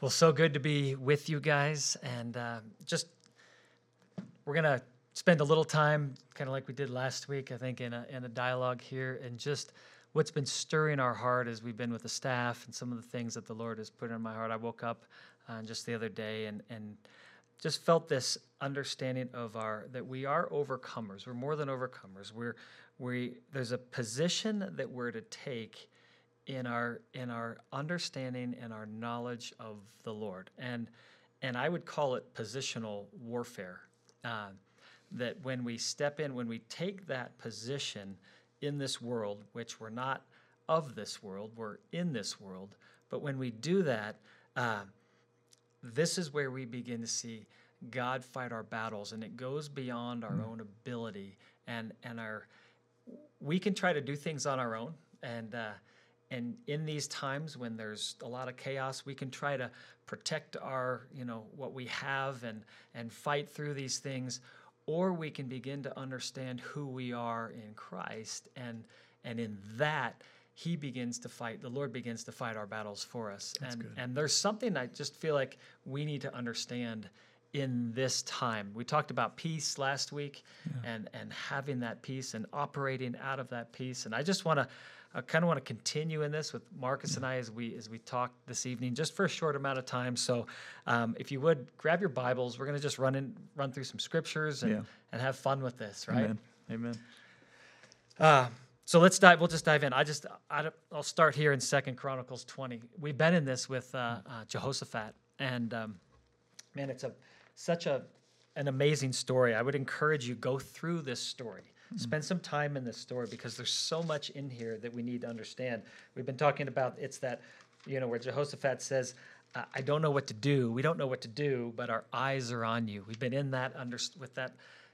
Well, so good to be with you guys. And uh, just, we're going to spend a little time, kind of like we did last week, I think, in a, in a dialogue here, and just what's been stirring our heart as we've been with the staff and some of the things that the Lord has put in my heart. I woke up uh, just the other day and, and just felt this understanding of our that we are overcomers. We're more than overcomers. We're we there's a position that we're to take in our in our understanding and our knowledge of the Lord, and and I would call it positional warfare. Uh, that when we step in, when we take that position in this world, which we're not of this world, we're in this world, but when we do that, uh, this is where we begin to see God fight our battles, and it goes beyond our mm. own ability and and our. We can try to do things on our own, and uh, and in these times when there's a lot of chaos we can try to protect our you know what we have and and fight through these things or we can begin to understand who we are in Christ and and in that he begins to fight the lord begins to fight our battles for us That's and good. and there's something i just feel like we need to understand in this time we talked about peace last week yeah. and and having that peace and operating out of that peace and i just want to I kind of want to continue in this with Marcus and I as we as we talk this evening, just for a short amount of time. So, um, if you would grab your Bibles, we're going to just run in, run through some scriptures and, yeah. and have fun with this, right? Amen. Amen. Uh, so let's dive. We'll just dive in. I just I, will start here in Second Chronicles twenty. We've been in this with uh, uh, Jehoshaphat, and um, man, it's a such a an amazing story. I would encourage you go through this story. Spend some time in this story because there's so much in here that we need to understand. We've been talking about it's that, you know, where Jehoshaphat says, I don't know what to do. We don't know what to do, but our eyes are on you. We've been in that under, with that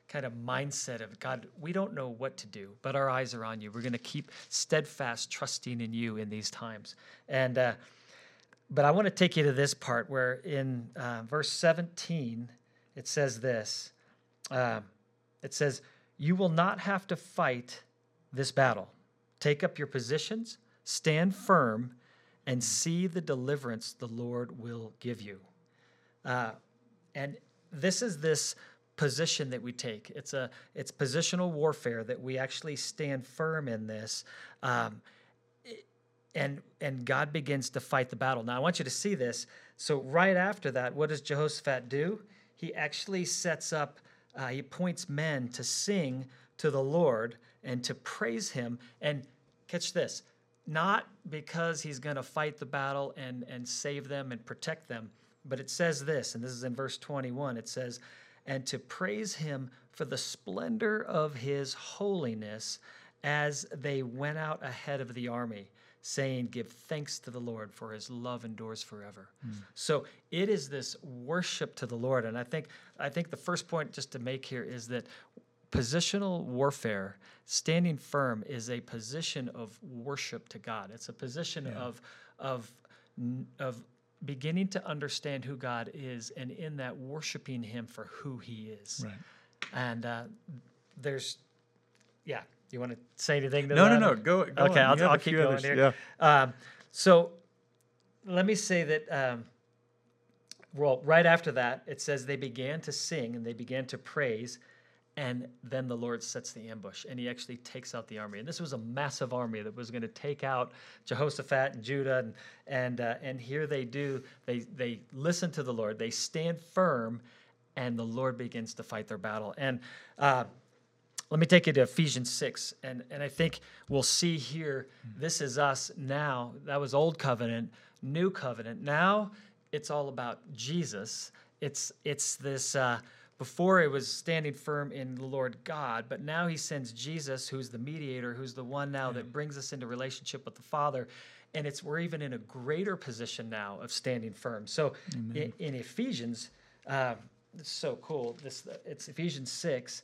kind of mindset of God, we don't know what to do, but our eyes are on you. We're going to keep steadfast trusting in you in these times. And uh, but I want to take you to this part where in uh, verse 17 it says this. Uh, it says, you will not have to fight this battle. Take up your positions, stand firm, and see the deliverance the Lord will give you. Uh, and this is this position that we take. It's a it's positional warfare that we actually stand firm in this. Um, and and God begins to fight the battle. Now I want you to see this. So right after that, what does Jehoshaphat do? He actually sets up uh, he appoints men to sing to the Lord and to praise him. And catch this not because he's going to fight the battle and, and save them and protect them, but it says this, and this is in verse 21 it says, and to praise him for the splendor of his holiness as they went out ahead of the army saying, Give thanks to the Lord, for his love endures forever. Mm. So it is this worship to the Lord. And I think I think the first point just to make here is that positional warfare, standing firm, is a position of worship to God. It's a position yeah. of of of beginning to understand who God is, and in that worshiping Him for who He is. Right. And uh, there's, yeah, you want to say anything to no, that? No, no. Go. go okay, I'll, I'll keep going others. here. Yeah. Um, so let me say that. Um, well, right after that, it says they began to sing and they began to praise, and then the Lord sets the ambush and He actually takes out the army. And this was a massive army that was going to take out Jehoshaphat and Judah, and and uh, and here they do. They they listen to the Lord. They stand firm, and the Lord begins to fight their battle. And uh, let me take you to Ephesians 6. And, and I think we'll see here this is us now. That was old covenant, new covenant. Now it's all about Jesus. It's, it's this, uh, before it was standing firm in the Lord God, but now he sends Jesus, who's the mediator, who's the one now that brings us into relationship with the Father. And it's we're even in a greater position now of standing firm. So in, in, Ephesians, uh, it's so cool. This it's Ephesians 6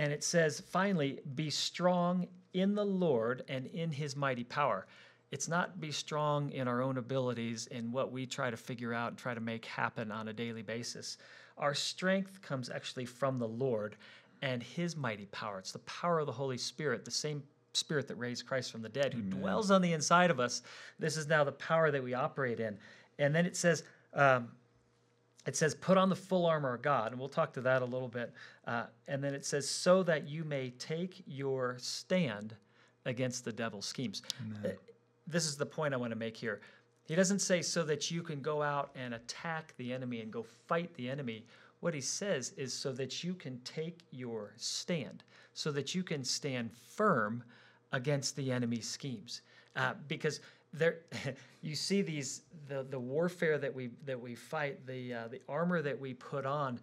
and it says, finally, be strong in the Lord and in his mighty power. It's not be strong in our own abilities in what we try to figure out and try to make happen on a daily basis. Our strength comes actually from the Lord and his mighty power. It's the power of the Holy Spirit, the same spirit that raised Christ from the dead, who Amen. dwells on the inside of us. This is now the power that we operate in. And then it says, Um, it says, put on the full armor of God, and we'll talk to that a little bit. Uh, and then it says, so that you may take your stand against the devil's schemes. Uh, this is the point I want to make here. He doesn't say so that you can go out and attack the enemy and go fight the enemy. What he says is so that you can take your stand, so that you can stand firm against the enemy's schemes. Uh, because there you see these the the warfare that we that we fight the uh, the armor that we put on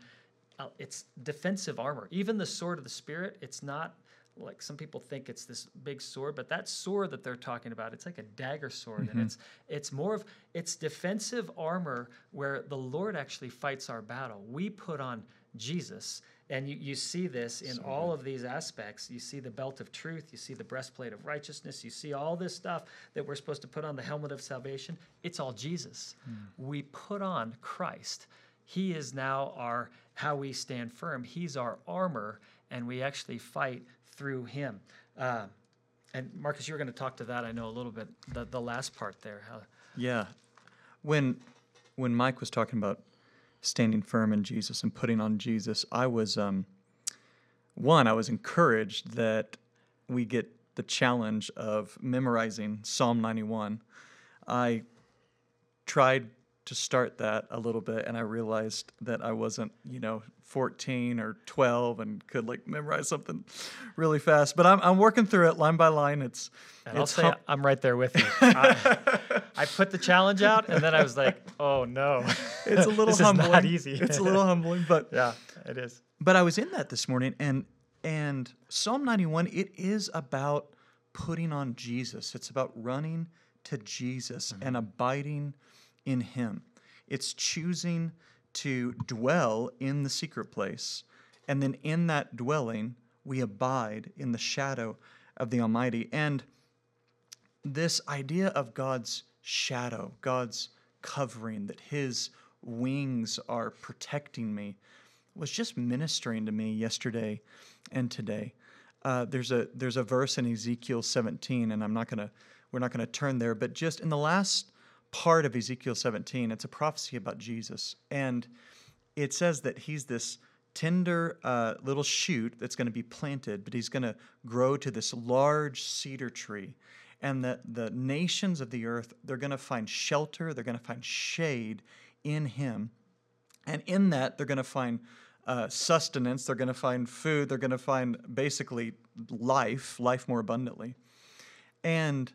uh, it's defensive armor even the sword of the spirit it's not like some people think it's this big sword but that sword that they're talking about it's like a dagger sword mm-hmm. and it's it's more of it's defensive armor where the lord actually fights our battle we put on jesus and you, you see this in so all good. of these aspects. You see the belt of truth, you see the breastplate of righteousness, you see all this stuff that we're supposed to put on the helmet of salvation. It's all Jesus. Mm. We put on Christ. He is now our how we stand firm. He's our armor, and we actually fight through him. Uh, and Marcus, you were going to talk to that. I know a little bit. The the last part there. How, yeah, when when Mike was talking about standing firm in Jesus and putting on Jesus, I was um, one. I was encouraged that we get the challenge of memorizing Psalm 91. I tried to start that a little bit and I realized that I wasn't, you know, 14 or 12 and could like memorize something really fast. But I'm, I'm working through it line by line. It's, and I'll say hum- I'm right there with you. I, I, put the challenge out and then I was like, oh no. It's a little humbling. Not easy. it's a little humbling, but yeah, it is. But I was in that this morning and and Psalm 91, it is about putting on Jesus. It's about running to Jesus mm-hmm. and abiding in Him. It's choosing to dwell in the secret place. And then in that dwelling, we abide in the shadow of the Almighty. And this idea of God's shadow, God's covering, that His wings are protecting me, was just ministering to me yesterday and today. Uh, there's a there's a verse in Ezekiel 17, and I'm not gonna we're not gonna turn there, but just in the last part of Ezekiel 17. It's a prophecy about Jesus. And it says that he's this tender uh, little shoot that's going to be planted, but he's going to grow to this large cedar tree. And that the nations of the earth, they're going to find shelter, they're going to find shade in him. And in that, they're going to find uh, sustenance, they're going to find food, they're going to find basically life, life more abundantly. And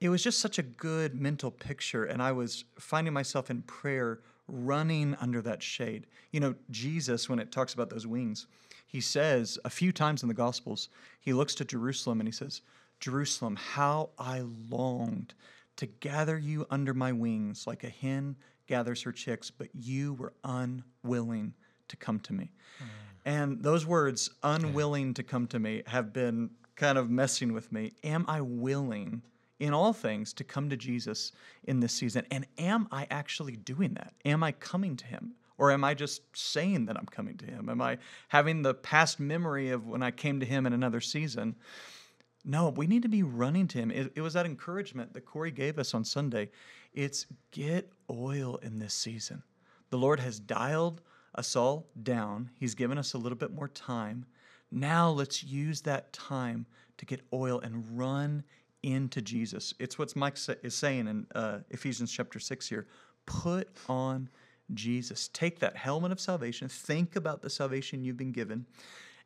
it was just such a good mental picture. And I was finding myself in prayer running under that shade. You know, Jesus, when it talks about those wings, he says a few times in the Gospels, he looks to Jerusalem and he says, Jerusalem, how I longed to gather you under my wings like a hen gathers her chicks, but you were unwilling to come to me. Mm. And those words, unwilling yeah. to come to me, have been kind of messing with me. Am I willing in all things to come to Jesus in this season? And am I actually doing that? Am I coming to Him? Or am I just saying that I'm coming to Him? Am I having the past memory of when I came to Him in another season? No, we need to be running to Him. It, it was that encouragement that Corey gave us on Sunday. It's get oil in this season. The Lord has dialed us all down, He's given us a little bit more time. Now let's use that time to get oil and run into Jesus. It's what Mike is saying in uh, Ephesians chapter 6 here. Put on Jesus. Take that helmet of salvation, think about the salvation you've been given.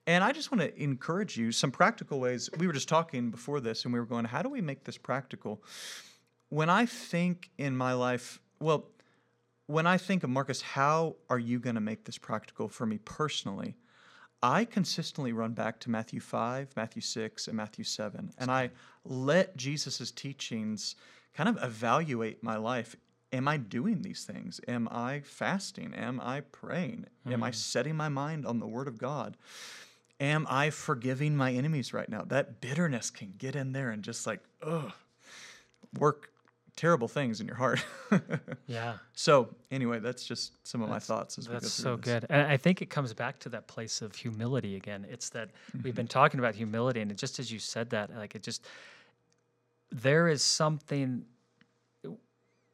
And I just want to encourage you some practical ways. We were just talking before this and we were going, how do we make this practical? When I think in my life, well, when I think of Marcus, how are you going to make this practical for me personally? I consistently run back to Matthew 5, Matthew 6, and Matthew 7, and I let Jesus' teachings kind of evaluate my life. Am I doing these things? Am I fasting? Am I praying? Mm. Am I hmm. setting my mind on the Word of God? Am I forgiving my enemies right now? That bitterness can get in there and just like, ugh, work terrible things in your heart. yeah. So anyway, that's just some of that's, my thoughts as we go so this. good, and I think it comes back to that place of humility again. It's that mm-hmm. we've been talking about humility, and just as you said that, like it just there is something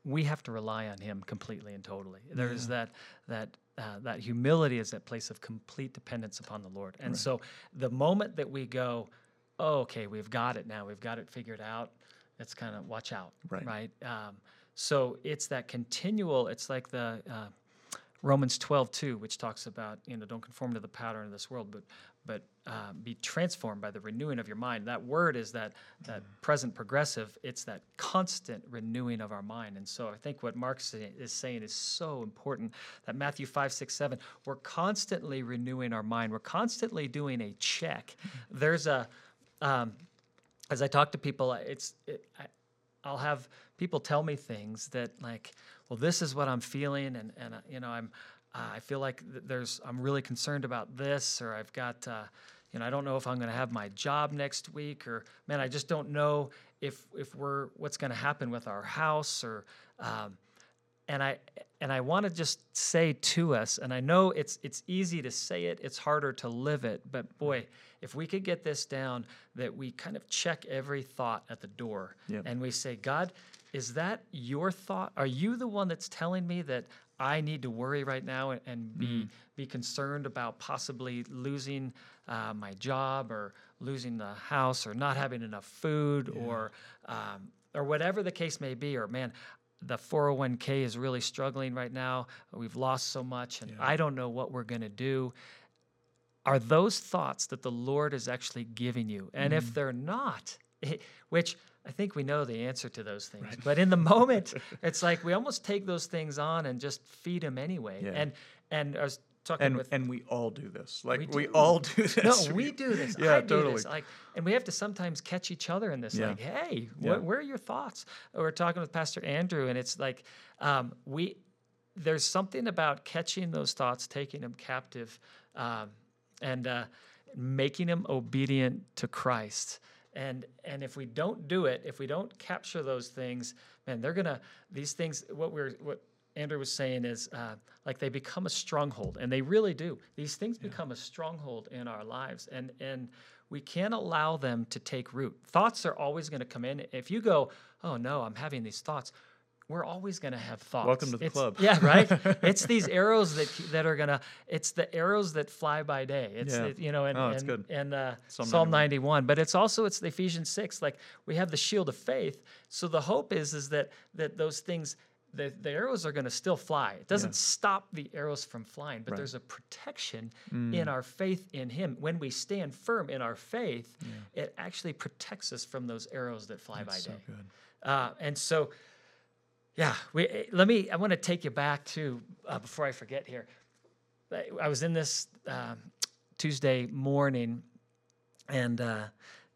we have to rely on Him completely and totally. There's that that uh, that humility is that place of complete dependence upon the Lord. And so the moment that we go, oh, okay, we've got it now, we've got it figured out, it's kind of watch out, Right. right? Um, so it's that continual. It's like the uh, Romans 12, 2, which talks about, you know, don't conform to the pattern of this world, but but uh, be transformed by the renewing of your mind. That word is that that present progressive. It's that constant renewing of our mind. And so I think what Mark is saying is so important. That Matthew 5, 6, 7, we're constantly renewing our mind. We're constantly doing a check. There's a um, as I talk to people, it's it, I, I'll have people tell me things that like, well, this is what I'm feeling, and and uh, you know, I'm uh, I feel like th- there's I'm really concerned about this, or I've got. Uh, you know, I don't know if I'm going to have my job next week, or man, I just don't know if if we're what's going to happen with our house, or um, and I and I want to just say to us, and I know it's it's easy to say it, it's harder to live it, but boy, if we could get this down, that we kind of check every thought at the door, Yep. and we say, God, is that your thought? Are you the one that's telling me that I need to worry right now and, and be be concerned about possibly losing uh, my job or losing the house or not having enough food or um, or whatever the case may be? Or man, the 401k is really struggling right now. We've lost so much, and I don't know what we're going to do. Are those thoughts that the Lord is actually giving you? And if they're not, eh, which I think we know the answer to those things, but in the moment, it's like we almost take those things on and just feed them anyway. Yeah. And and I was talking And with and we all do this. Like We we, all do this. no, we do this. Yeah, I do totally. this. Like, and we have to sometimes catch each other in this. Yeah. Like, hey, Yeah. wh- where are your thoughts? We're talking with Pastor Andrew, and it's like um, we. There's something about catching those thoughts, taking them captive, um, and uh, making them obedient to Christ. And and if we don't do it, if we don't capture those things, man, they're gonna these things. What we're what Andrew was saying is uh, like they become a stronghold, and they really do. These things become a stronghold in our lives, and and we can't allow them to take root. Thoughts are always going to come in. If you go, oh no, I'm having these thoughts. We're always going to have thoughts. Welcome to the It's- club. Yeah, right. it's these arrows that that are gonna. It's the arrows that fly by day. It's Yeah. it- you know, and Oh, and, good. and uh, Psalm Psalm 91. But it's also it's the Ephesians six. Like we have the shield of faith. So the hope is is that that those things. The, the arrows are going to still fly. It doesn't stop the arrows from flying, but there's a protection Mm. in our faith in Him. When we stand firm in our faith, yeah. it actually protects us from those arrows that fly by so day. good. Uh, and so, yeah, we, eh, let me, I want to take you back to, uh, before I forget here. I- was in this um, Tuesday morning, and uh,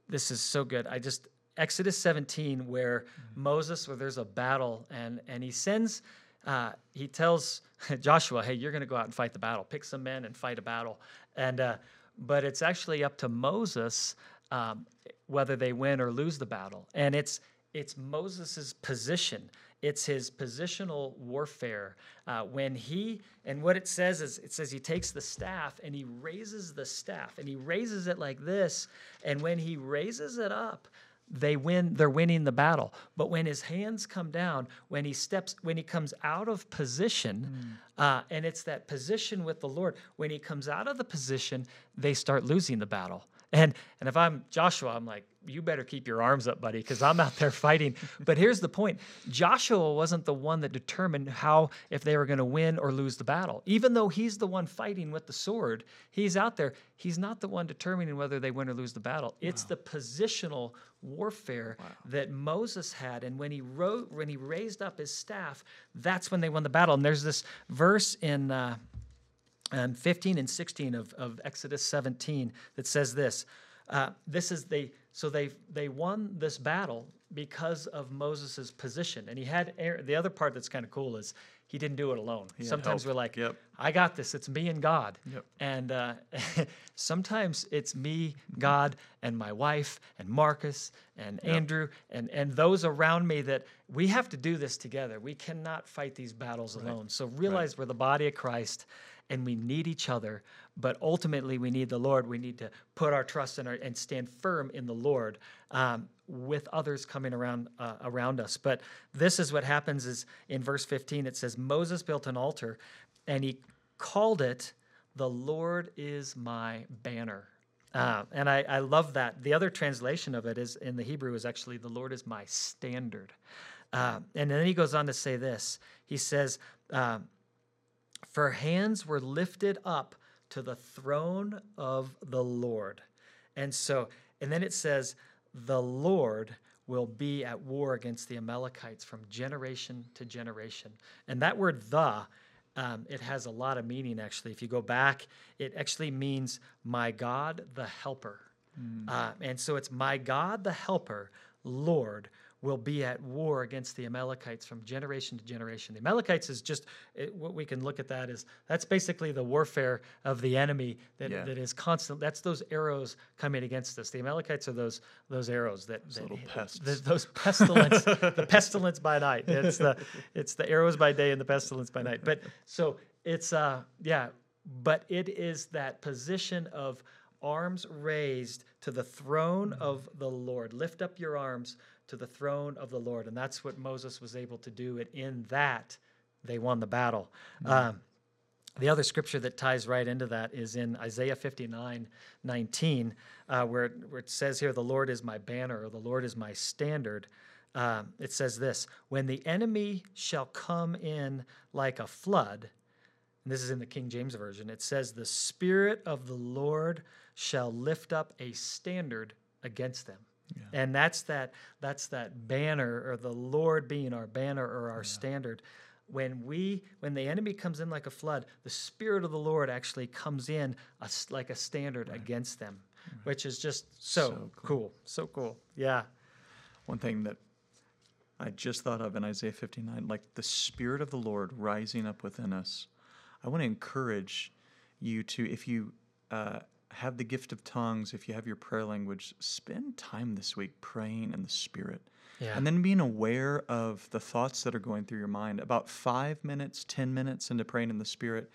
this is so good. I just, Exodus 17, where Moses, where there's a battle, and, and he sends, uh, he tells Joshua, hey, you're going to go out and fight the battle. Pick some men and fight a battle. And, uh, but it's actually up to Moses um, whether they win or lose the battle. And it's, it's Moses' position. It's his positional warfare. Uh, when he, and what it says is, it says he takes the staff and he raises the staff and he raises it like this. And when he raises it up, they win they're winning the battle but when his hands come down when he steps when he comes out of position uh, and it's that position with the lord when he comes out of the position they start losing the battle and and if i'm joshua i'm like you better keep your arms up buddy because i'm out there fighting. But here's the point. Joshua wasn't the one that determined how if they were going to win or lose the battle. Even though he's the one fighting with the sword he's out there. He's not the one determining whether they win or lose the battle. It's the positional warfare that Moses had. And when he wrote, when he raised up his staff, that's when they won the battle. And there's this verse in uh, um, 15 and 16 of, of Exodus 17 that says this. Uh, this is they so they they won this battle because of Moses' position, and he had Aaron, the other part that's kind of cool is he didn't do it alone. had Sometimes help. we're like, Yep. I got this. It's me and God. Yep. And uh, sometimes it's me, God, and my wife, and Marcus, and Andrew, and, and those around me that we have to do this together. We cannot fight these battles alone. So realize we're the body of Christ and we need each other, but ultimately we need the Lord. We need to put our trust in our, and stand firm in the Lord. Um, with others coming around uh, around us. But this is what happens: is in verse 15 it says Moses built an altar, and he called it, "The Lord is my banner." Uh, and I, I love that. The other translation of it is in the Hebrew is actually "The Lord is my standard." Uh, and then he goes on to say this. He says, uh, "For hands were lifted up to the throne of the Lord." And so, and then it says, the Lord will be at war against the Amalekites from generation to generation. And that word the, um, it has a lot of meaning actually. If you go back, it actually means my God the helper. Mm. Uh, and so it's my God the helper, Lord, will be at war against the Amalekites from generation to generation. The Amalekites is just it, what we can look at that is that's basically the warfare of the enemy that, Yeah. that is constant. That's those arrows coming against us. The Amalekites are those those arrows that, that little hit- pests. th- those pestilence, the pestilence by night. It's the it's the arrows by day and the pestilence by night. But so it's uh yeah, but it is that position of arms raised to the throne of the Lord. Lift up your arms to the throne of the Lord. And that's what Moses was able to do. And in that, they won the battle. Um, the other scripture that ties right into that is in Isaiah 59 19, uh, where, it- where it says here, The Lord is my banner, or the Lord is my standard. Um, it says this When the enemy shall come in like a flood, and this is in the King James Version, it says, The Spirit of the Lord shall lift up a standard against them. And that's that that's that banner or the Lord being our banner or our standard. When we when the enemy comes in like a flood, the spirit of the Lord actually comes in a like a standard against them, which is just so, So cool. So cool. Yeah. One thing that I just thought of in Isaiah 59, like the Spirit of the Lord rising up within us. I want to encourage you to, if you uh, have the gift of tongues, if you have your prayer language, spend time this week praying in the Spirit. Yeah. And then being aware of the thoughts that are going through your mind. About five minutes, 10 minutes into praying in the Spirit,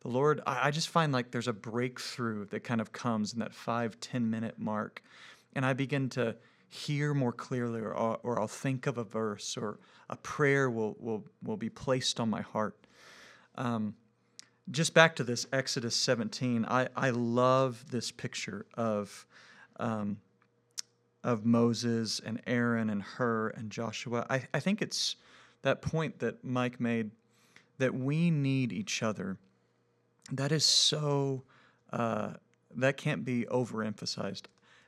the Lord, I, I just find like there's a breakthrough that kind of comes in that five, 10 minute mark. And I begin to hear more clearly, or, I'll- or I'll think of a verse, or a prayer will, will, will be placed on my heart. Um, just back to this Exodus 17, I, I love this picture of. Um, of Moses and Aaron and Hur and Joshua. I, I think it's that point that Mike made that we need each other. That is so, uh, that can't be overemphasized.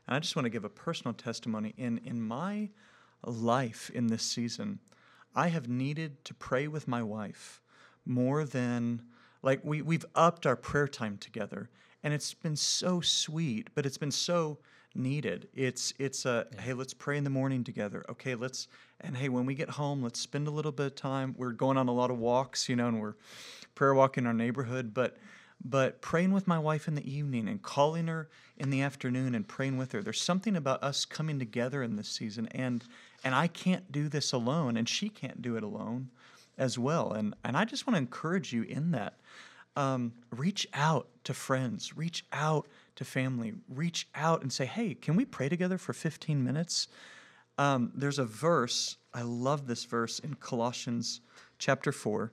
And I just want to give a personal testimony. In, in my life in this season, I have needed to pray with my wife more than, like, we, we've upped our prayer time together. And it's been so sweet, but it's been so needed. It's it's a hey, let's pray in the morning together. Okay, let's and hey, when we get home, let's spend a little bit of time. We're going on a lot of walks, you know, and we're prayer walking our neighborhood, but but praying with my wife in the evening and calling her in the afternoon and praying with her. There's something about us coming together in this season and and I can't do this alone and she can't do it alone as well. And and I just want to encourage you in that. Um, reach out to friends, reach out to family, reach out and say, hey, can we pray together for 15 minutes? Um, there's a verse, I love this verse in Colossians chapter 4.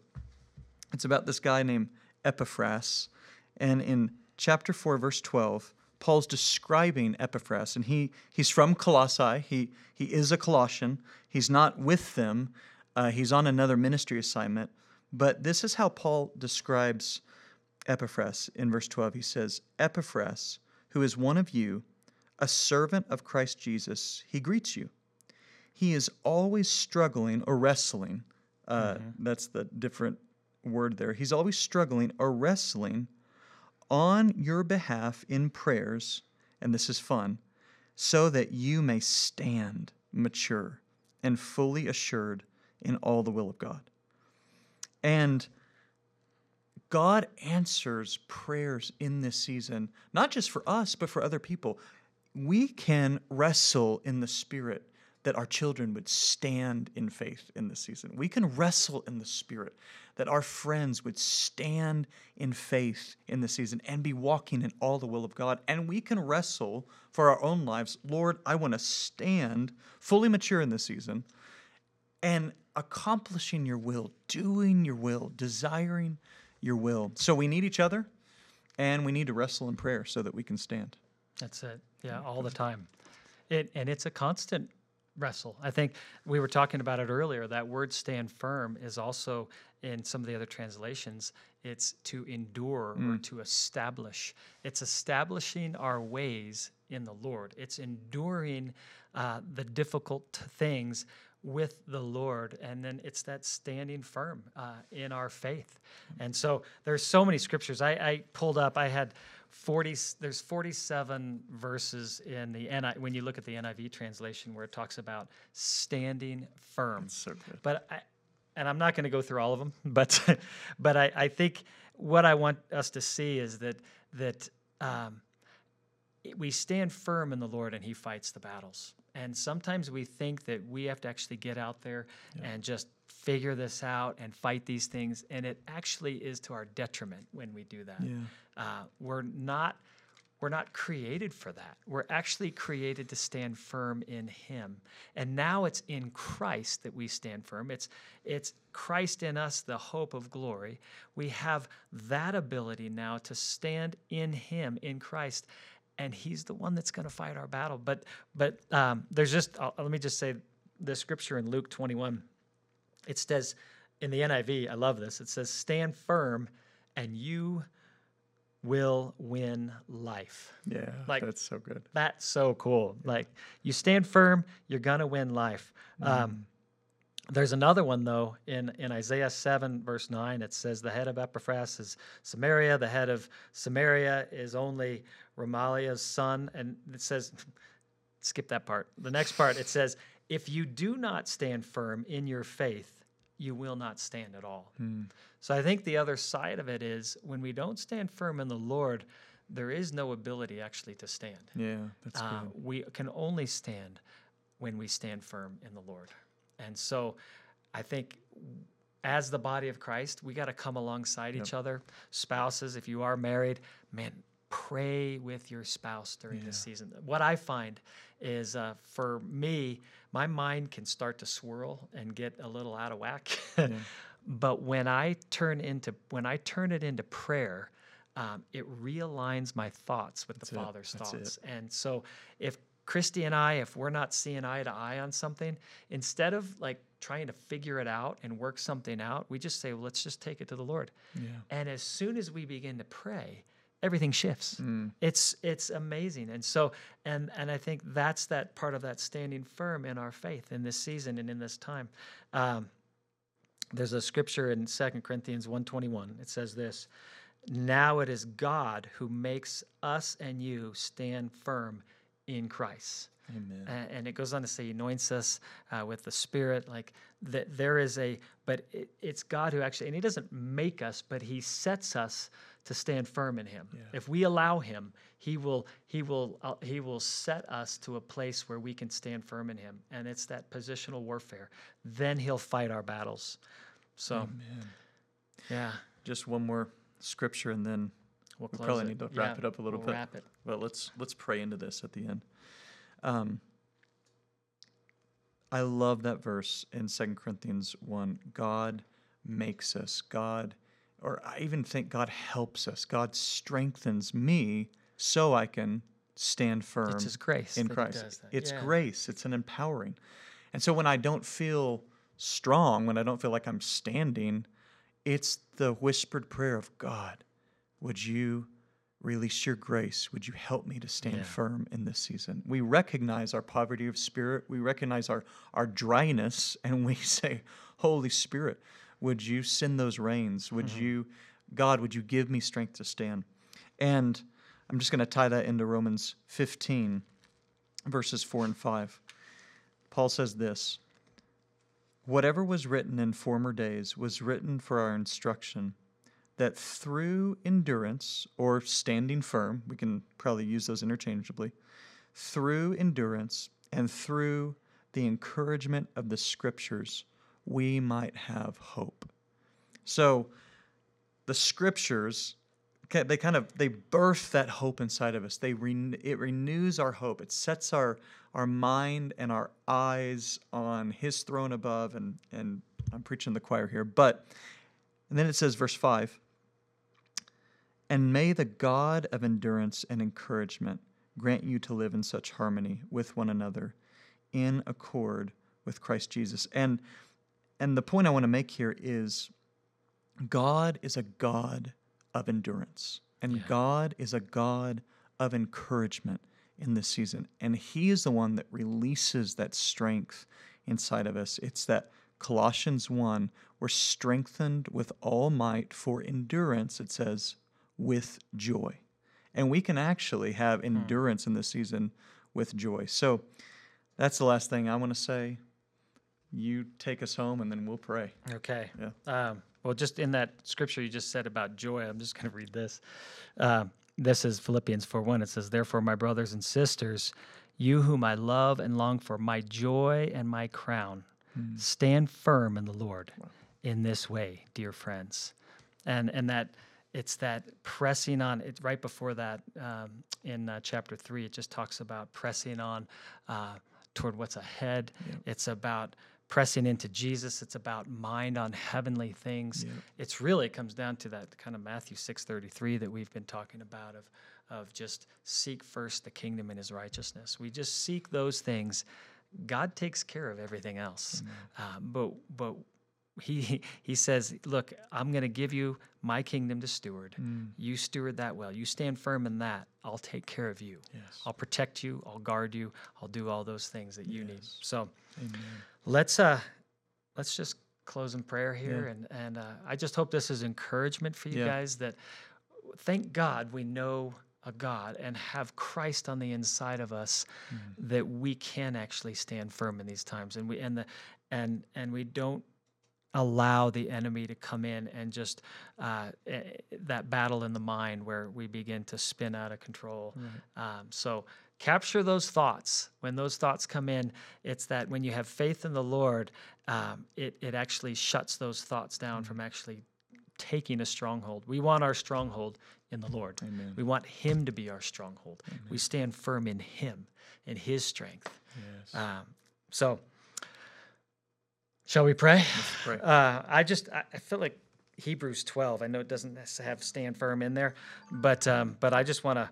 It's about this guy named Epaphras. And in chapter 4, verse 12, Paul's describing Epaphras, and he, he's from Colossae. He, he is a Colossian. He's not with them, uh, he's on another ministry assignment. But this is how Paul describes Epaphras in verse 12. He says, Epaphras, who is one of you, a servant of Christ Jesus, he greets you. He is always struggling or wrestling. Uh, That's the different word there. He's always struggling or wrestling on your behalf in prayers, and this is fun, so that you may stand mature and fully assured in all the will of God. And God answers prayers in this season, not just for us, but for other people. We can wrestle in the Spirit. that our children would stand in faith in this season. We can wrestle in the spirit, that our friends would stand in faith in this season and be walking in all the will of God. And we can wrestle for our own lives. Lord, I want to stand fully mature in this season and accomplishing your will, doing your will, desiring your will. So we need each other and we need to wrestle in prayer so that we can stand. That's it. Yeah, all the time. It, and it's a constant wrestle. I think we were talking about it earlier. That word stand firm is also in some of the other translations, it's to endure or to establish. It's establishing our ways in the Lord, it's enduring uh, the difficult things with the Lord, and then it's that standing firm uh, in our faith. And so there's so many scriptures I, I pulled up. I had 40 there's 47 verses in the NI, when you look at the NIV translation where it talks about standing firm. So good. But I, and I'm not going to go through all of them, but but I, I think what I want us to see is that that um, we stand firm in the Lord and He fights the battles. And sometimes we think that we have to actually get out there and just figure this out and fight these things, and it actually is to our detriment when we do that. Yeah. Uh, we're not we're not created for that. We're actually created to stand firm in Him. And now it's in Christ that we stand firm. It's, it's Christ in us, the hope of glory. We have that ability now to stand in Him, in Christ. And He's the one that's going to fight our battle. But, but um, there's just, uh, let me just say the scripture in Luke 21. It says in the NIV, I love this, it says, Stand firm and you will win life. Yeah, Like- that's so good. That's so cool. Like you stand firm, you're gonna win life. Mm-hmm. Um, there's another one though in in Isaiah seven verse nine. It says the head of Ephraim is Samaria. The head of Samaria is only Remaliah's son, and it says. Skip that part. The next part it says, "If you do not stand firm in your faith, you will not stand at all." Hmm. So I think the other side of it is when we don't stand firm in the Lord, there is no ability actually to stand. Yeah, that's Uh, good. we can only stand when we stand firm in the Lord. And so I think as the body of Christ, we got to come alongside each other. Spouses, if you are married, man, pray with your spouse during this season. What I find is uh, for me, my mind can start to swirl and get a little out of whack. but when I turn into when I turn it into prayer, um, it realigns my thoughts with the it. Father's That's it. thoughts. And so if Christy and I, if we're not seeing eye to eye on something, instead of like trying to figure it out and work something out, we just say, well, let's just take it to the Lord. Yeah. And as soon as we begin to pray, everything shifts. Mm. It's it's amazing. And so and and I think that's that part of that standing firm in our faith in this season and in this time. Um, there's a scripture in 2 Corinthians 121. It says this, "Now it is God who makes us and you stand firm in Christ." Amen. And it goes on to say he anoints us uh, with the spirit like that there is a but it, it's god who actually and he doesn't make us but he sets us to stand firm in him if we allow him he will he will uh, he will set us to a place where we can stand firm in him and it's that positional warfare then he'll fight our battles so Amen. yeah Just one more scripture, and then we'll we probably it. need to wrap Yeah, it up a little we'll bit. wrap it But let's let's pray into this at the end. Um, I love that verse in Second Corinthians one. God makes us. God, or I even think God helps us. God strengthens me so I can stand firm it's his grace in Christ. It's Yeah. grace. It's an empowering. And so when I don't feel strong, when I don't feel like I'm standing, it's the whispered prayer of God, would you release your grace? Would you help me to stand Yeah. firm in this season? We recognize our poverty of spirit. We recognize our, our dryness, and we say, Holy Spirit, would you send those rains? Would Mm-hmm. you, God, would you give me strength to stand? And I'm just going to tie that into Romans 15, verses 4 and 5. Paul says this Whatever was written in former days was written for our instruction, that through endurance or standing firm, we can probably use those interchangeably, through endurance and through the encouragement of the scriptures, we might have hope. So the scriptures they kind of they birth that hope inside of us. They ren- it renews our hope. It sets our our mind and our eyes on his throne above and and I'm preaching the choir here, but and then it says verse 5 and may the God of endurance and encouragement grant you to live in such harmony with one another in accord with Christ Jesus. And and the point I want to make here is God is a God of endurance, and Yeah. God is a God of encouragement in this season. And He is the one that releases that strength inside of us. It's that Colossians 1 we're strengthened with all might for endurance, it says, with joy. And we can actually have hmm. endurance in this season with joy. So that's the last thing I want to say. You take us home and then we'll pray. Okay. Yeah. Um, well, just in that scripture you just said about joy, I'm just going to read this. Uh, this is Philippians 4 1. It says, Therefore, my brothers and sisters, you whom I love and long for, my joy and my crown, stand firm in the Lord in this way, dear friends. And, and that it's that pressing on, it, right before that um, in uh, chapter 3, it just talks about pressing on uh, toward what's ahead. It's about pressing into Jesus. It's about mind on heavenly things. It's really it comes down to that kind of Matthew 6:33 that we've been talking about of of just seek first the kingdom and his righteousness. We just seek those things. God takes care of everything else. Uh, but but he he says, "Look, I'm going to give you my kingdom to steward. You steward that well. You stand firm in that. I'll take care of you. Yes. I'll protect you. I'll guard you. I'll do all those things that you need." So, Amen. let's uh let's just close in prayer here and and uh, i just hope this is encouragement for you Yeah. guys that thank god we know a god and have christ on the inside of us Mm-hmm. that we can actually stand firm in these times and we and the and and we don't allow the enemy to come in and just uh, eh, that battle in the mind where we begin to spin out of control. Um, so capture those thoughts. When those thoughts come in, it's that when you have faith in the Lord, um, it, it actually shuts those thoughts down from actually taking a stronghold. We want our stronghold in the Lord. Amen. We want Him to be our stronghold. We stand firm in Him, in His strength. Yes. Um, so, shall we pray? pray. Uh, I just I, I feel like Hebrews 12. I know it doesn't have stand firm in there, but um, but I just want to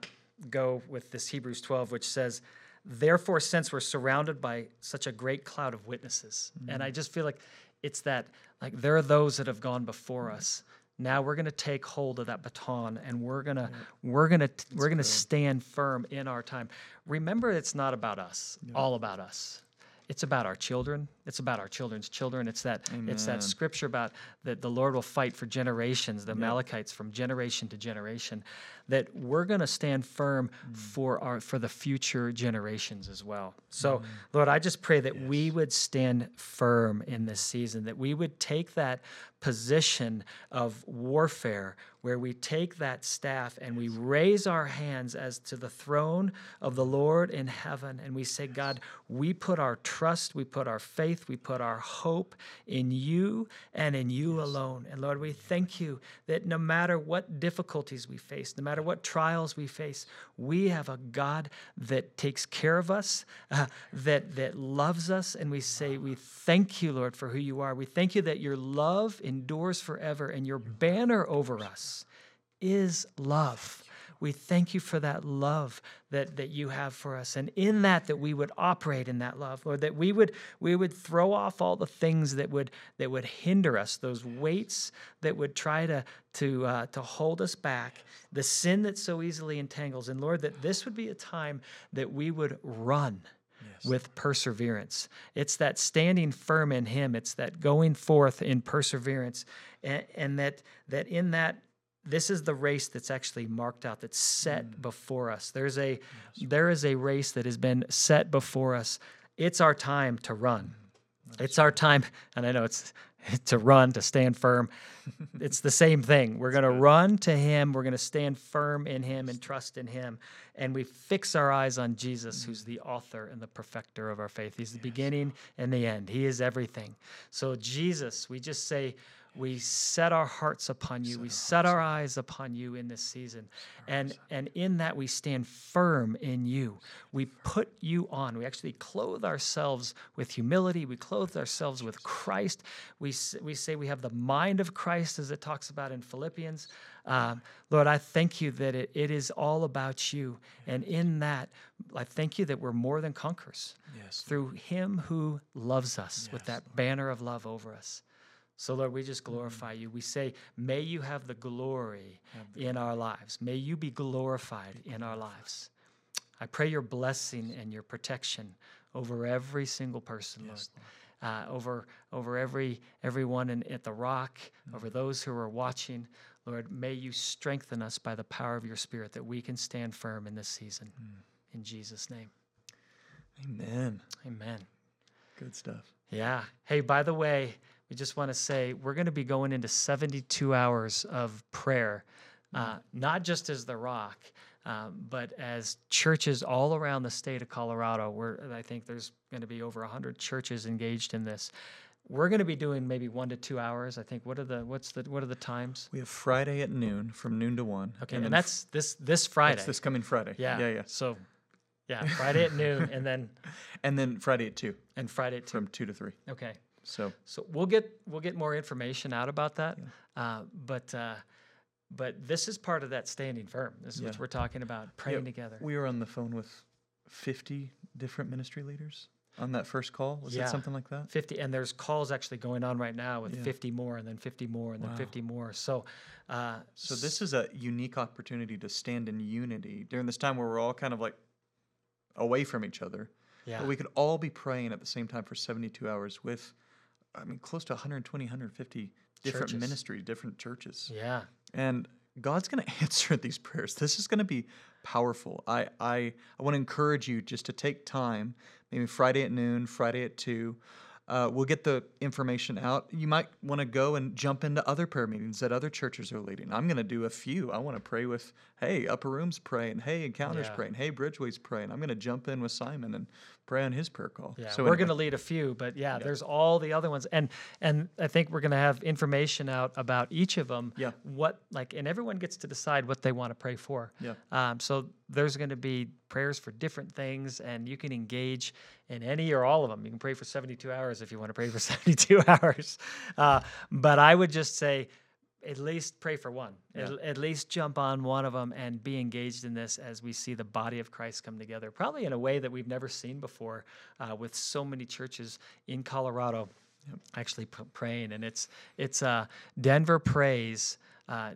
go with this Hebrews 12, which says, "Therefore, since we're surrounded by such a great cloud of witnesses," and I just feel like it's that like there are those that have gone before us. Now we're going to take hold of that baton and we're going to we're going to we're going to stand firm in our time. Remember it's not about us, all about us. It's about our children. It's about our children's children. It's that it's that scripture about that the Lord will fight for generations, the Amalekites from generation to generation. That we're going to stand firm mm. for our for the future generations as well. So, mm-hmm. Lord, I just pray that we would stand firm in this season. That we would take that position of warfare where we take that staff and we raise our hands as to the throne of the Lord in heaven and we say, God, we put our trust, we put our faith, we put our hope in you and in you alone. And Lord, we thank you that no matter what difficulties we face, no matter what trials we face, we have a God that takes care of us, uh, that that loves us, and we say we thank you, Lord, for who you are. We thank you that your love endures forever, and your banner over us is love. We thank you for that love that, that you have for us. And in that, that we would operate in that love, Lord, that we would we would throw off all the things that would that would hinder us, those weights that would try to to uh, to hold us back, the sin that so easily entangles. And Lord, that this would be a time that we would run with perseverance. It's that standing firm in Him. It's that going forth in perseverance, and, and that that in that this is the race that's actually marked out that's set before us there's a there is a race that has been set before us it's our time to run it's our time and i know it's to run, to stand firm. it's the same thing. We're going to run to Him. We're going to stand firm in Him and trust in Him. And we fix our eyes on Jesus, who's the author and the perfecter of our faith. He's the beginning and the end. He is everything. So, Jesus, we just say, we set our hearts upon you. we set our eyes upon you in this season. And and in that we stand firm in you. We put you on. We actually clothe ourselves with humility. We clothe ourselves with Christ. We we say we have the mind of Christ as it talks about in Philippians. Um, Lord, I thank you that it, it is all about you. And in that, I thank you that we're more than conquerors Yes. through him who loves us with that banner of love over us. So, Lord, we just mm-hmm. glorify you. We say, may you have the glory in our lives. May you be glorified in our lives. I pray your blessing and your protection over every single person, Lord. Uh, over over every everyone in, at the rock, mm-hmm. over those who are watching, Lord, may you strengthen us by the power of your Spirit that we can stand firm in this season. Mm. In Jesus' name, Amen. Amen. Good stuff. Yeah. Hey, by the way, we just want to say we're going to be going into 72 hours of prayer, uh, not just as the Rock, um, but as churches all around the state of Colorado. Where I think there's going to be over 100 churches engaged in this. We're going to be doing maybe one to two hours. I think. What are the what's the what are the times? We have Friday at noon, from noon to one. Okay, and, then that's this this Friday. That's this coming Friday. yeah. yeah, yeah. So, yeah, Friday at noon, and then And then Friday at two, and Friday at two. from two to three. Okay. So So we'll get we'll get more information out about that, uh, but uh, but this is part of that standing firm. This is what we're talking about, praying Yeah, together. we were on the phone with fifty different ministry leaders on that first call. Was Yeah. it something like that? Fifty, and there's calls actually going on right now with Yeah. fifty more, and then fifty more, and then fifty more. So, uh, So this is a unique opportunity to stand in unity during this time where we're all kind of like away from each other. yeah, But we could all be praying at the same time for 72 hours with, I mean, close to 120, 150 different Churches. ministries, different churches. yeah, And God's going to answer these prayers. This is going to be powerful. I, I, I want to encourage you just to take time, maybe Friday at noon, Friday at 2. Uh, we'll get the information out. You might want to go and jump into other prayer meetings that other churches are leading. I'm going to do a few. I want to pray with, hey, Upper Room's praying, hey, Encounters Yeah. praying, hey, Bridgeway's praying. I'm going to jump in with Simon and pray on his prayer call. yeah. So we're anyway, going to lead a few, but yeah, there's all the other ones, and and I think we're going to have information out about each of them. Yeah. What like, and everyone gets to decide what they want to pray for. Yeah. Um, so there's going to be prayers for different things, and you can engage in any or all of them. You can pray for 72 hours if you want to pray for 72 hours. Uh, but I would just say, at least pray for one. Yeah. At, at least jump on one of them and be engaged in this as we see the body of Christ come together, probably in a way that we've never seen before, uh, with so many churches in Colorado actually p- praying. And it's it's uh, Denver Prays. Uh,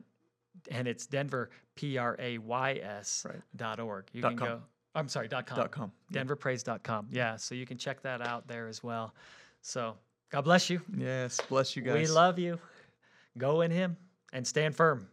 and it's Denver P R A Y S Right. dot org. You Dot can com. go. I'm sorry, dot com. Dot com. Denverprays.com. Yeah, so you can check that out there as well. So God bless you. Yes, bless you guys. We love you. Go in Him and stand firm.